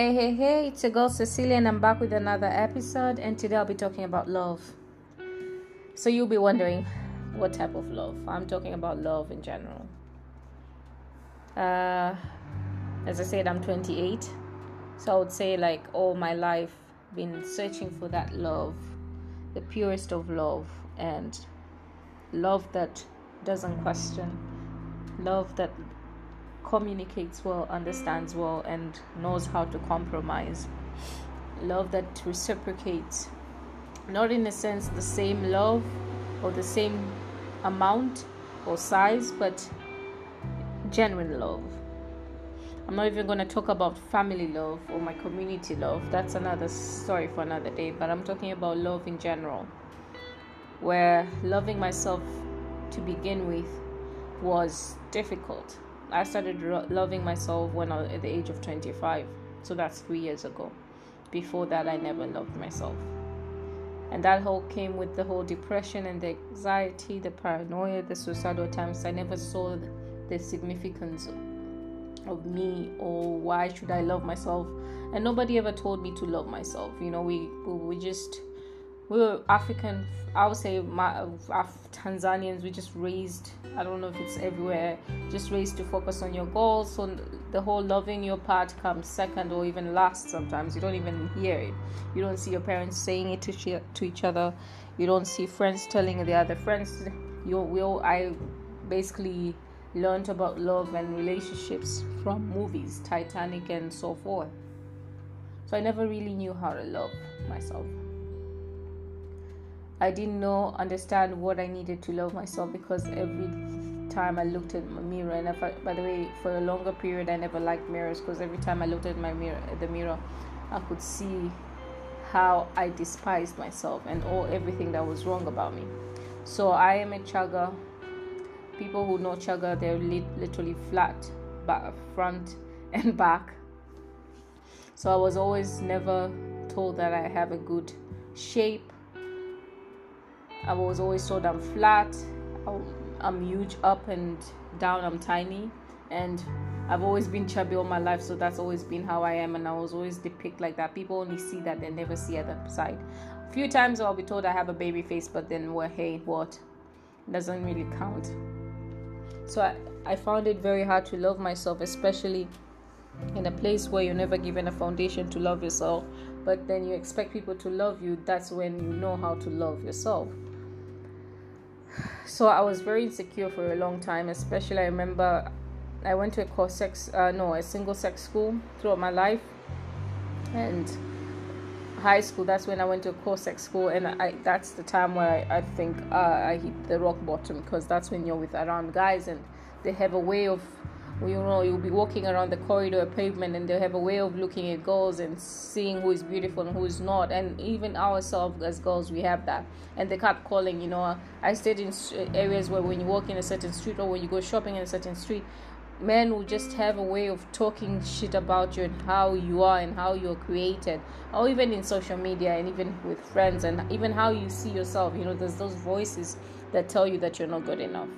Hey, hey, hey, it's your girl Cecilia, and I'm back with another episode. And today I'll be talking about love. So, you'll be wondering what type of love? I'm talking about love in general. Uh, as I said, I'm 28, so I would say, like, all my life, been searching for that love, the purest of love, and love that doesn't question, love that communicates well, understands well, and knows how to compromise. Love that reciprocates, not in a sense the same love or the same amount or size, but genuine love. I'm not even going to talk about family love or my community love. That's another story for another day. But I'm talking about love in general, where loving myself to begin with was difficult I started ro- loving myself when I was at the age of 25. So that's three years ago. Before that, I never loved myself. And that whole came with the whole depression and the anxiety, the paranoia, the suicidal attempts. I never saw the significance of me or why should I love myself. And nobody ever told me to love myself. You know, we we just we were African. I would say my Tanzanians. We just raised. I don't know if it's everywhere. Just raised to focus on your goals. So the whole loving your part comes second or even last. Sometimes you don't even hear it. You don't see your parents saying it to to each other. You don't see friends telling the other friends. You will. I basically learned about love and relationships from movies, Titanic, and so forth. So I never really knew how to love myself. I didn't know, understand what I needed to love myself because every time I looked at my mirror, and I, by the way, for a longer period, I never liked mirrors because every time I looked at my mirror, the mirror, I could see how I despised myself and all everything that was wrong about me. So I am a chugger. People who know chugger, they're li- literally flat, back, front and back. So I was always never told that I have a good shape I was always told I'm flat, I'm huge up and down, I'm tiny, and I've always been chubby all my life, so that's always been how I am, and I was always depicted like that. People only see that, they never see other side. A few times I'll be told I have a baby face, but then well, hey, what? It doesn't really count. So I, I found it very hard to love myself, especially in a place where you're never given a foundation to love yourself, but then you expect people to love you. That's when you know how to love yourself so I was very insecure for a long time. Especially, I remember I went to a cross sex, uh, no, a single sex school throughout my life, and high school. That's when I went to a cross sex school, and I that's the time where I, I think uh, I hit the rock bottom because that's when you're with around guys and they have a way of you know you'll be walking around the corridor pavement and they'll have a way of looking at girls and seeing who is beautiful and who is not. And even ourselves as girls we have that. And they kept calling you know i stayed in areas where when you walk in a certain street or when you go shopping in a certain street men will just have a way of talking shit about you and how you are and how you're created. Or even in social media and even with friends and even how you see yourself. You know there's those voices that tell you that you're not good enough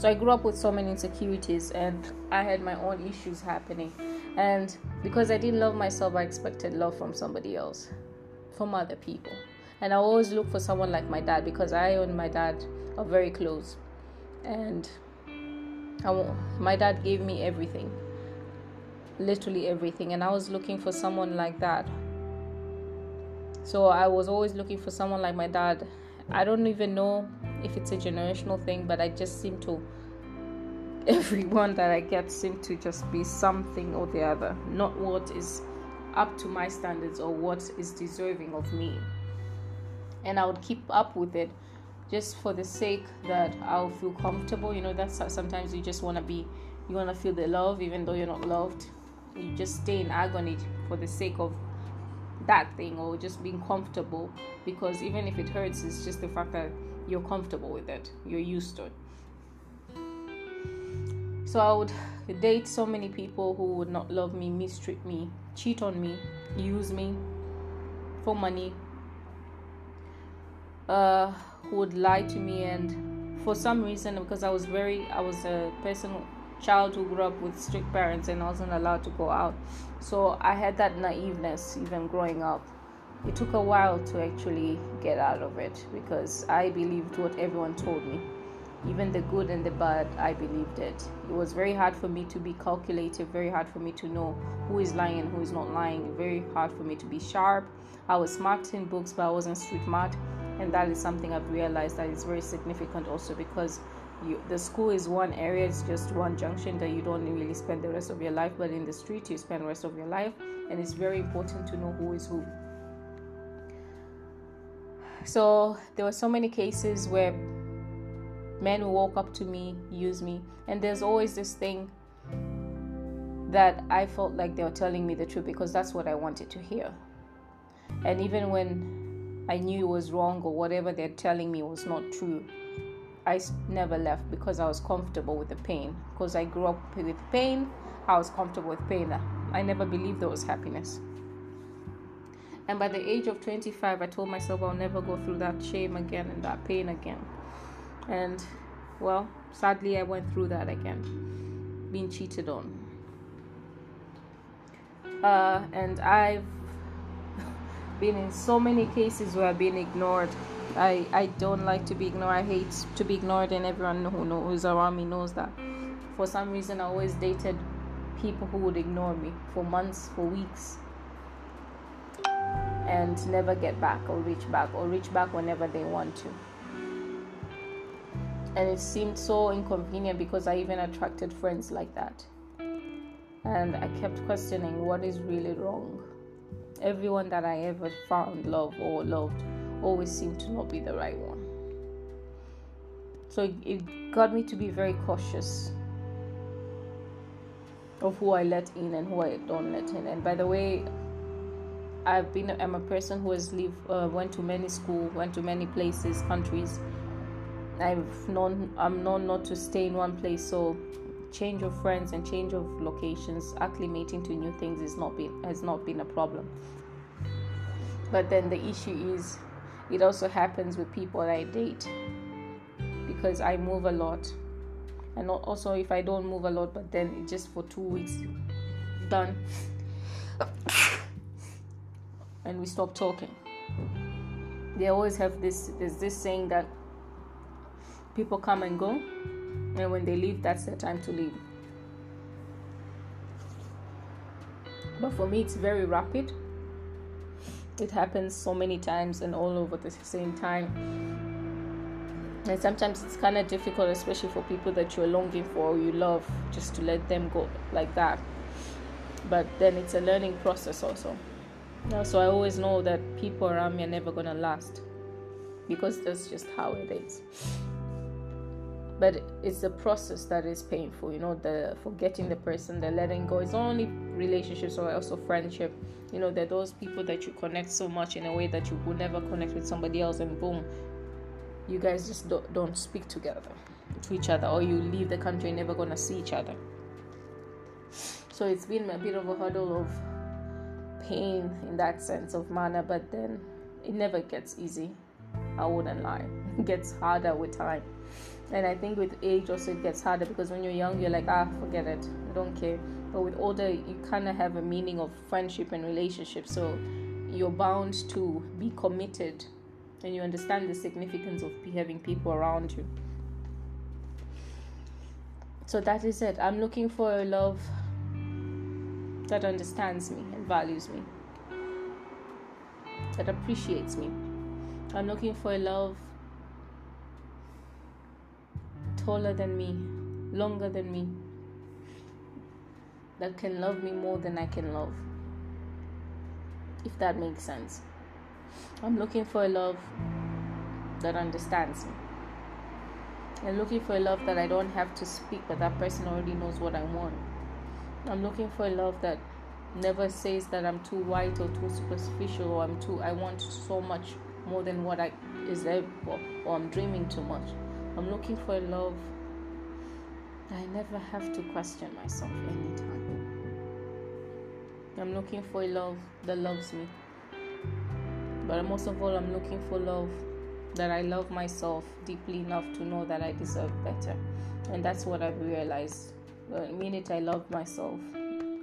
so I grew up with so many insecurities and I had my own issues happening. And because I didn't love myself, I expected love from somebody else, from other people. And I always look for someone like my dad because I and my dad are very close. And I, my dad gave me everything, literally everything. And I was looking for someone like that. So I was always looking for someone like my dad. I don't even know if it's a generational thing, but I just seem to everyone that I get seem to just be something or the other, not what is up to my standards or what is deserving of me. And I would keep up with it just for the sake that I'll feel comfortable. You know, that's sometimes you just want to be, you want to feel the love even though you're not loved. You just stay in agony for the sake of that thing or just being comfortable because even if it hurts, it's just the fact that you're comfortable with it, you're used to it. So I would date so many people who would not love me, mistreat me, cheat on me, use me for money, uh, who would lie to me, and for some reason, because I was very, I was a person child who grew up with strict parents and wasn't allowed to go out. So I had that naiveness even growing up. It took a while to actually get out of it because I believed what everyone told me. Even the good and the bad, I believed it. It was very hard for me to be calculative, very hard for me to know who is lying and who is not lying, very hard for me to be sharp. I was smart in books, but I wasn't street smart. And that is something I've realized that is very significant also because you, the school is one area it's just one junction that you don't really spend the rest of your life but in the street you spend the rest of your life and it's very important to know who is who. So there were so many cases where men will walk up to me use me and there's always this thing that i felt like they were telling me the truth because that's what i wanted to hear. And even when i knew it was wrong or whatever they're telling me was not true I never left because I was comfortable with the pain. Because I grew up with pain, I was comfortable with pain. I never believed there was happiness. And by the age of 25, I told myself I'll never go through that shame again and that pain again. And well, sadly, I went through that again, being cheated on. Uh, and I've been in so many cases where I've been ignored I, I don't like to be ignored. I hate to be ignored, and everyone who knows around me knows that. For some reason, I always dated people who would ignore me for months, for weeks, and never get back or reach back or reach back whenever they want to. And it seemed so inconvenient because I even attracted friends like that. And I kept questioning what is really wrong. Everyone that I ever found love or loved always seemed to not be the right one. So it, got me to be very cautious of who I let in and who I don't let in. And by the way, I've been I'm a person who has lived uh, went to many schools, went to many places, countries. I've known I'm known not to stay in one place, so change of friends and change of locations, acclimating to new things is not been has not been a problem. But then the issue is it also happens with people I date because I move a lot. And also, if I don't move a lot, but then just for two weeks, done, and we stop talking. They always have this. There's this saying that people come and go, and when they leave, that's their time to leave. But for me, it's very rapid it happens so many times and all over the same time. And sometimes it's kind of difficult especially for people that you're longing for or you love just to let them go like that. But then it's a learning process also. So i always know that people around me are never going to last because that's just how it is but it's the process that is painful you know the forgetting the person the letting go. It's only relationships or also friendship. You know they're those people that you connect so much in a way that you would never connect with somebody else and boom you guys just don't, don't speak together to each other or you leave the country and never gonna see each other. So it's been a bit of a hurdle of pain in that sense of manner but then it never gets easy. I wouldn't lie. It gets harder with time and i think with age also it gets harder because when you're young you're like ah forget it. I don't care. But with older you kind of have a meaning of friendship and relationship. So you're bound to be committed and you understand the significance of having people around you. So that is it. I'm looking for a love that understands me and values me. That appreciates me. I'm looking for a love taller than me, longer than me, that can love me more than I can love. If that makes sense. I'm looking for a love that understands me. I'm looking for a love that I don't have to speak, but that person already knows what I want. I'm looking for a love that never says that I'm too white or too superficial or I'm too I want so much more than what I is or, or I'm dreaming too much. I'm looking for a love I never have to question myself anytime. I'm looking for a love that loves me. But most of all, I'm looking for love that I love myself deeply enough to know that I deserve better. And that's what I've realized the minute I loved myself,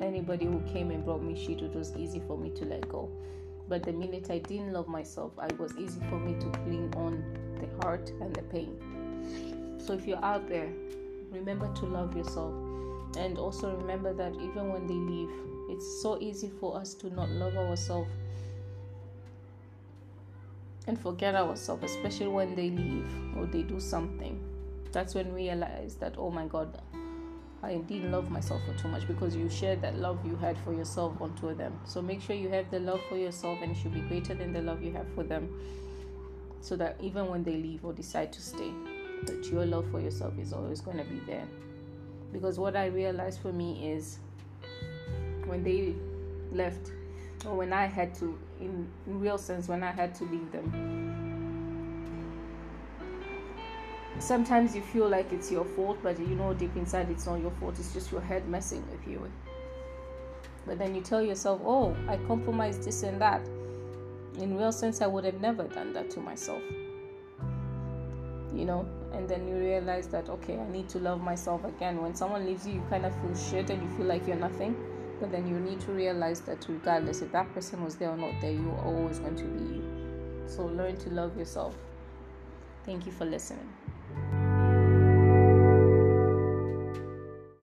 anybody who came and brought me shit, it was easy for me to let go. But the minute I didn't love myself, it was easy for me to cling on the hurt and the pain. So if you're out there, remember to love yourself. And also remember that even when they leave, it's so easy for us to not love ourselves and forget ourselves, especially when they leave or they do something. That's when we realize that, oh my God, I didn't love myself for too much because you shared that love you had for yourself onto them. So make sure you have the love for yourself and it should be greater than the love you have for them. So that even when they leave or decide to stay, that your love for yourself is always going to be there. Because what I realized for me is when they left, or when I had to, in, in real sense, when I had to leave them, sometimes you feel like it's your fault, but you know deep inside it's not your fault, it's just your head messing with you. But then you tell yourself, oh, I compromised this and that. In real sense, I would have never done that to myself. You know, and then you realize that, okay, I need to love myself again. When someone leaves you, you kind of feel shit and you feel like you're nothing. But then you need to realize that regardless if that person was there or not there, you're always going to be you. So learn to love yourself. Thank you for listening.